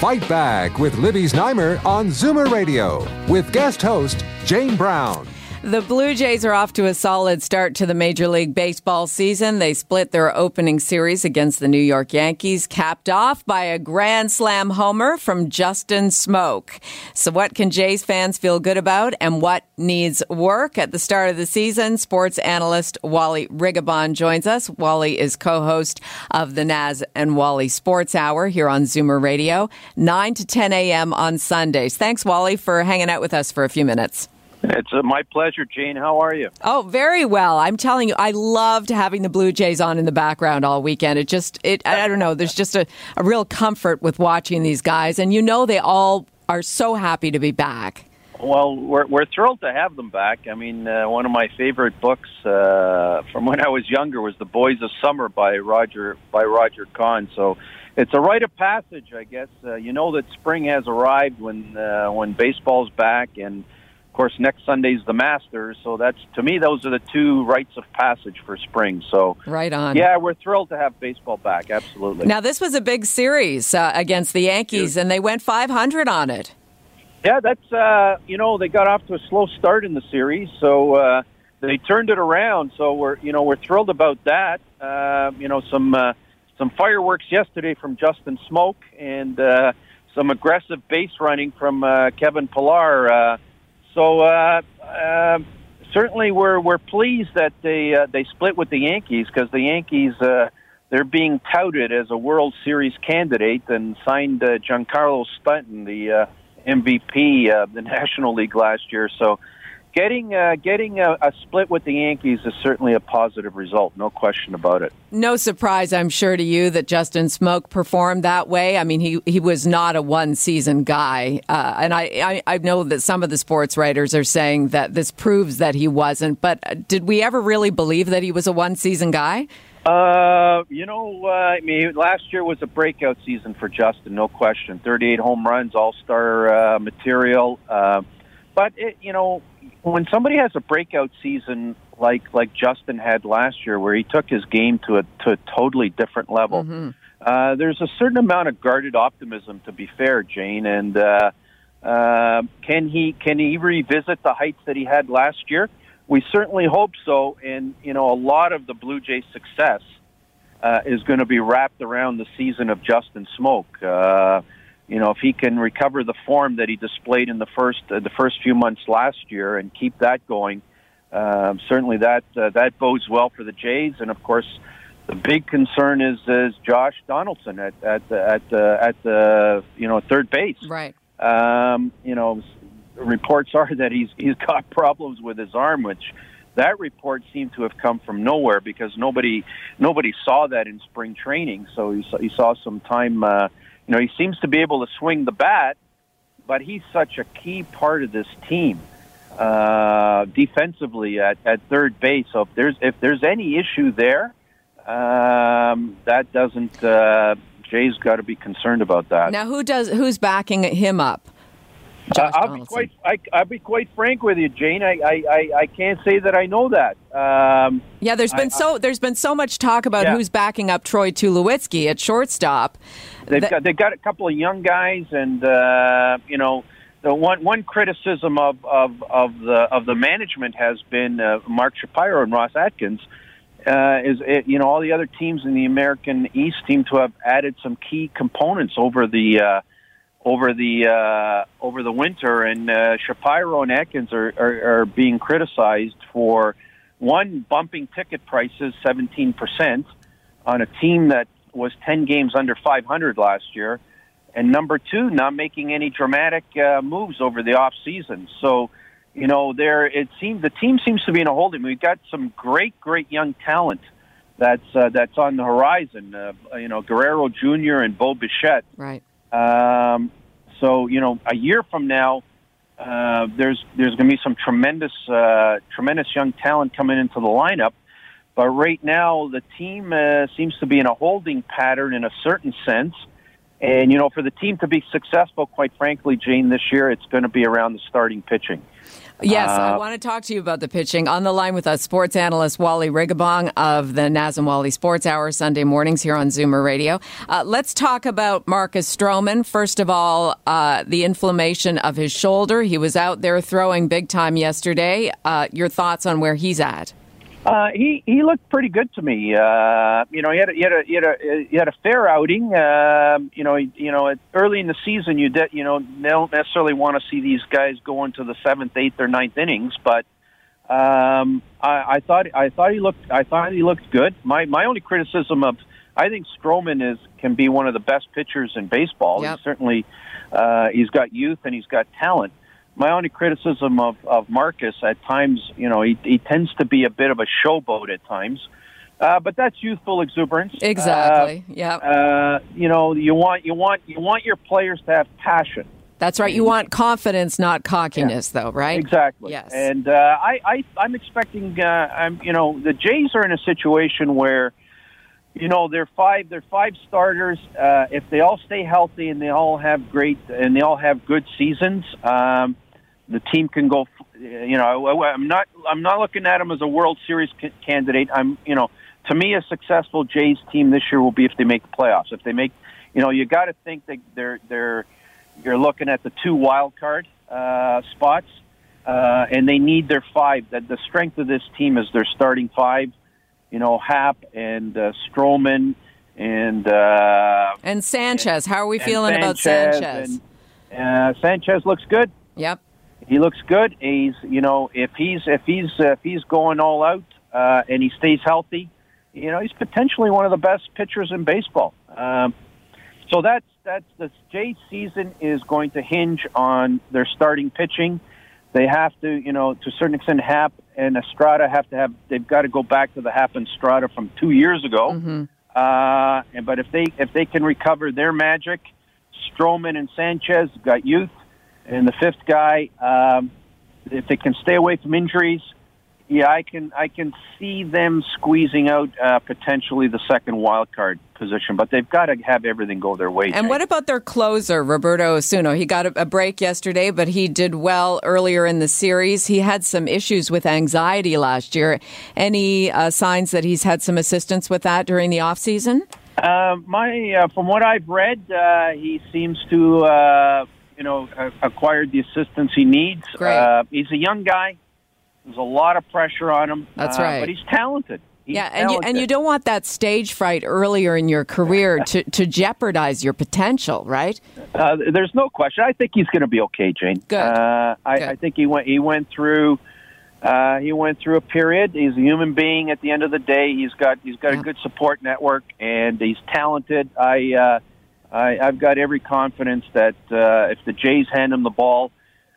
Fight Back with Libby Znaimer on Zoomer Radio with guest host Jane Brown. The Blue Jays are off to a solid start to the Major League Baseball season. They split their opening series against the New York Yankees, capped off by a grand slam homer from Justin Smoak. So, what can Jays fans feel good about and what needs work? At the start of the season, sports analyst Wally Rigobon joins us. Wally is co host of the Naz and Wally Sports Hour here on Zoomer Radio, 9 to 10 a.m. on Sundays. Thanks, Wally, for hanging out with us for a few minutes. It's uh, my pleasure, Jane. How are you? Oh, very well. I'm telling you, I loved having the Blue Jays on in the background all weekend. It just, it, I don't know, there's just a, a real comfort with watching these guys. And you know, they all are so happy to be back. Well, we're, we're thrilled to have them back. I mean, uh, one of my favorite books uh, from when I was younger was The Boys of Summer by Roger by Roger Kahn. So it's a rite of passage, I guess. Uh, you know that spring has arrived when uh, when baseball's back and of course, next Sunday's the Masters, so that's to me those are the two rites of passage for spring. So right on. Yeah, we're thrilled to have baseball back. Absolutely. Now this was a big series uh, against the Yankees, and they went 500 on it. Yeah, that's uh, you know they got off to a slow start in the series, so uh, they turned it around. So we're you know we're thrilled about that. Uh, you know some uh, some fireworks yesterday from Justin Smoak and uh, some aggressive base running from uh, Kevin Pillar. Uh, so uh, uh, certainly, we're we're pleased that they uh, they split with the Yankees because the Yankees uh, they're being touted as a World Series candidate and signed uh, Giancarlo Stanton, the uh, MVP of the National League last year. So getting uh, getting a, a, split with the Yankees is certainly a positive result, no question about it. No surprise, I'm sure to you that Justin Smoak performed that way. I mean, he he was not a one season guy, uh, and I, I, I know that some of the sports writers are saying that this proves that he wasn't. But did we ever really believe that he was a one season guy? Uh, you know, uh, I mean, last year was a breakout season for Justin, no question. 38 home runs, All Star uh, material. Uh, but it, you know, when somebody has a breakout season like like Justin had last year, where he took his game to a to a totally different level, mm-hmm. uh, there's a certain amount of guarded optimism. To be fair, Jane, and uh, uh, can he can he revisit the heights that he had last year? We certainly hope so. And you know, a lot of the Blue Jays' success uh, is going to be wrapped around the season of Justin Smoak. You know, if he can recover the form that he displayed in the first uh, the first few months last year and keep that going, uh, certainly that uh, that bodes well for the Jays. And of course, the big concern is is Josh Donaldson at at the, at the, at the you know third base. Right. Um, you know, reports are that he's he's got problems with his arm, which that report seemed to have come from nowhere because nobody nobody saw that in spring training. So he saw, he saw some time. Uh, you know, he seems to be able to swing the bat, but he's such a key part of this team uh, defensively at, at third base. So if there's if there's any issue there, um, that doesn't. Uh, Jay's got to be concerned about that. Now, who does who's backing him up? Uh, I'll be quite. I, will be quite frank with you, Jane. I, I, I, can't say that I know that. Um, yeah, there's been I, so there's been so much talk about yeah. who's backing up Troy Tulowitzki at shortstop. They've that, got they've got a couple of young guys, and uh, you know, the one one criticism of of of the of the management has been uh, Mark Shapiro and Ross Atkins. Uh, is it, you know all the other teams in the American East seem to have added some key components over the uh, over the uh, over the winter, and uh, Shapiro and Atkins are, are, are being criticized for one bumping ticket prices seventeen percent on a team that was ten games under five hundred last year, and number two, not making any dramatic uh, moves over the off season. So, you know, there it seems the team seems to be in a holding. We've got some great, great young talent that's uh, that's on the horizon. Uh, you know, Guerrero Jr. and Bo Bichette. Right. Um, so you know, a year from now, uh, there's there's going to be some tremendous uh, tremendous young talent coming into the lineup. But right now, the team uh, seems to be in a holding pattern in a certain sense. And, you know, for the team to be successful, quite frankly, Jane, this year, it's going to be around the starting pitching. Yes, uh, I want to talk to you about the pitching. On the line with us, sports analyst Wally Rigobon of the Naz and Wally Sports Hour Sunday mornings here on Zoomer Radio. Uh, let's talk about Marcus Stroman. First of all, uh, the inflammation of his shoulder. He was out there throwing big time yesterday. Uh, your thoughts on where he's at? Uh, he he looked pretty good to me. Uh, you know, he had a, he had a he had a he had a fair outing. Uh, you know, he, you know, early in the season, you de- you know they don't necessarily want to see these guys go into the seventh, eighth, or ninth innings, but um, I, I thought I thought he looked I thought he looked good. My my only criticism of I think Stroman is can be one of the best pitchers in baseball. Yep. He's certainly uh, he's got youth and he's got talent my only criticism of, of Marcus at times, you know, he, he tends to be a bit of a showboat at times. Uh, but that's youthful exuberance. Exactly. Uh, yeah. Uh, you know, you want you want you want your players to have passion. That's right. You want confidence, not cockiness, yeah. though, right? Exactly. Yes. And uh, I, I, I'm expecting. Uh, I'm, you know, the Jays are in a situation where, you know, they're five. They're five starters. Uh, if they all stay healthy and they all have great and they all have good seasons, um, the team can go. You know, I'm not. I'm not looking at them as a World Series candidate. I'm. You know, to me, a successful Jays team this year will be if they make the playoffs. If they make, you know, you got to think that they're they're. You're looking at the two wild card uh, spots, uh, and they need their five. That the strength of this team is their starting five. You know, Happ and uh, Stroman and uh, and Sanchez. How are we feeling Sanchez about Sanchez? And, uh, Sanchez looks good. Yep he looks good. He's you know if he's if he's uh, if he's going all out uh, and he stays healthy, you know he's potentially one of the best pitchers in baseball. Um, so that's that's the Jays season is going to hinge on their starting pitching. They have to you know to a certain extent Happ and Estrada have to have they've got to go back to the Happ and Estrada from two years ago. Mm-hmm. Uh, and but if they if they can recover their magic, Stroman and Sanchez got youth and the fifth guy, um, if they can stay away from injuries, yeah, I can I can see them squeezing out uh, potentially the second wild card position, but they've got to have everything go their way. And what about their closer, Roberto Osuna? He got a, a break yesterday, but he did well earlier in the series. He had some issues with anxiety last year. Any uh, signs that he's had some assistance with that during the off season? Uh, my uh, from what I've read, uh, he seems to uh, you know, acquired the assistance he needs. Uh, he's a young guy. There's a lot of pressure on him. That's uh, right. But he's talented. He's yeah, and you, and you don't want that stage fright earlier in your career to, to jeopardize your potential, right? Uh, there's no question. I think he's going to be okay, Jane. Good. Uh, I, Good. I think he went. He went through. Uh, he went through a period. He's a human being. At the end of the day, he's got he's got Yeah. a good support network, and he's talented. I uh, I, I've got every confidence that uh, if the Jays hand him the ball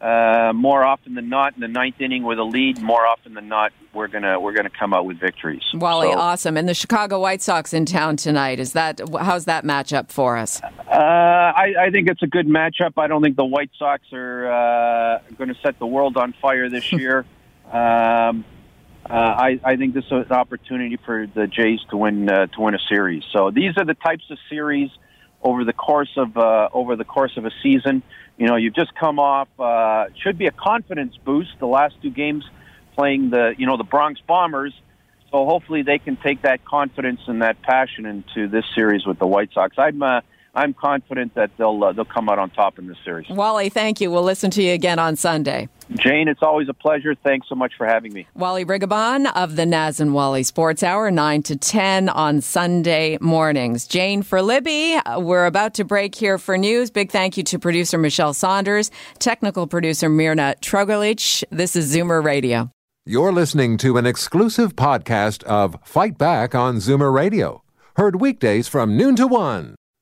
uh, more often than not in the ninth inning with a lead, more often than not, we're gonna we're gonna come out with victories. Wally, So, awesome. And the Chicago White Sox in town tonight. Is that how's that matchup for us? Uh, I, I think it's a good matchup. I don't think the White Sox are uh, going to set the world on fire this year. um, uh, I, I think this is an opportunity for the Jays to win uh, to win a series. So these are the types of series over the course of uh, over the course of a season. You know, you've just come off uh, should be a confidence boost. The last two games playing the you know the Bronx Bombers. So hopefully they can take that confidence and that passion into this series with the White Sox. I'm uh, I'm confident that they'll uh, they'll come out on top in this series. Wally, thank you. We'll listen to you again on Sunday. Jane, it's always a pleasure. Thanks so much for having me. Wally Rigobon of the Naz and Wally Sports Hour, 9 to 10 on Sunday mornings. Jane for Libby, uh, we're about to break here for news. Big thank you to producer Michelle Saunders, technical producer Mirna Trogolich. This is Zoomer Radio. You're listening to an exclusive podcast of Fight Back on Zoomer Radio, heard weekdays from noon to one.